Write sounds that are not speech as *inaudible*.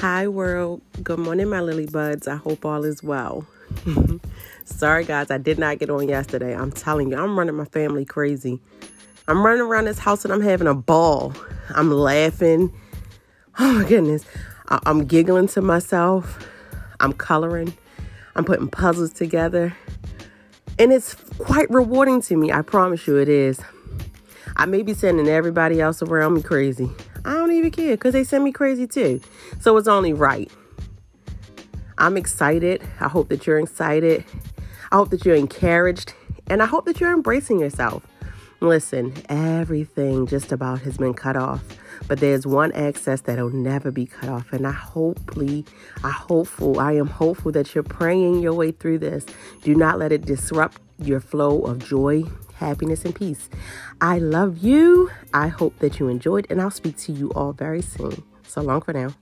Hi, world. Good morning, my lily buds. I hope all is well. *laughs* Sorry, guys, I did not get on yesterday. I'm telling you, I'm running my family crazy. I'm running around this house and I'm having a ball. I'm laughing. *sighs* Oh my goodness. I- I'm giggling to myself. I'm coloring. I'm putting puzzles together. And it's quite rewarding to me. I promise you it is. I may be sending everybody else around me crazy. I don't even care because they send me crazy too. So it's only right. I'm excited. I hope that you're excited. I hope that you're encouraged. And I hope that you're embracing yourself. Listen, everything just about has been cut off. But there's one access that'll never be cut off. And I hopefully, I hopeful, I am hopeful that you're praying your way through this. Do not let it disrupt your flow of joy, happiness, and peace. I love you. I hope that you enjoyed, and I'll speak to you all very soon. So long for now.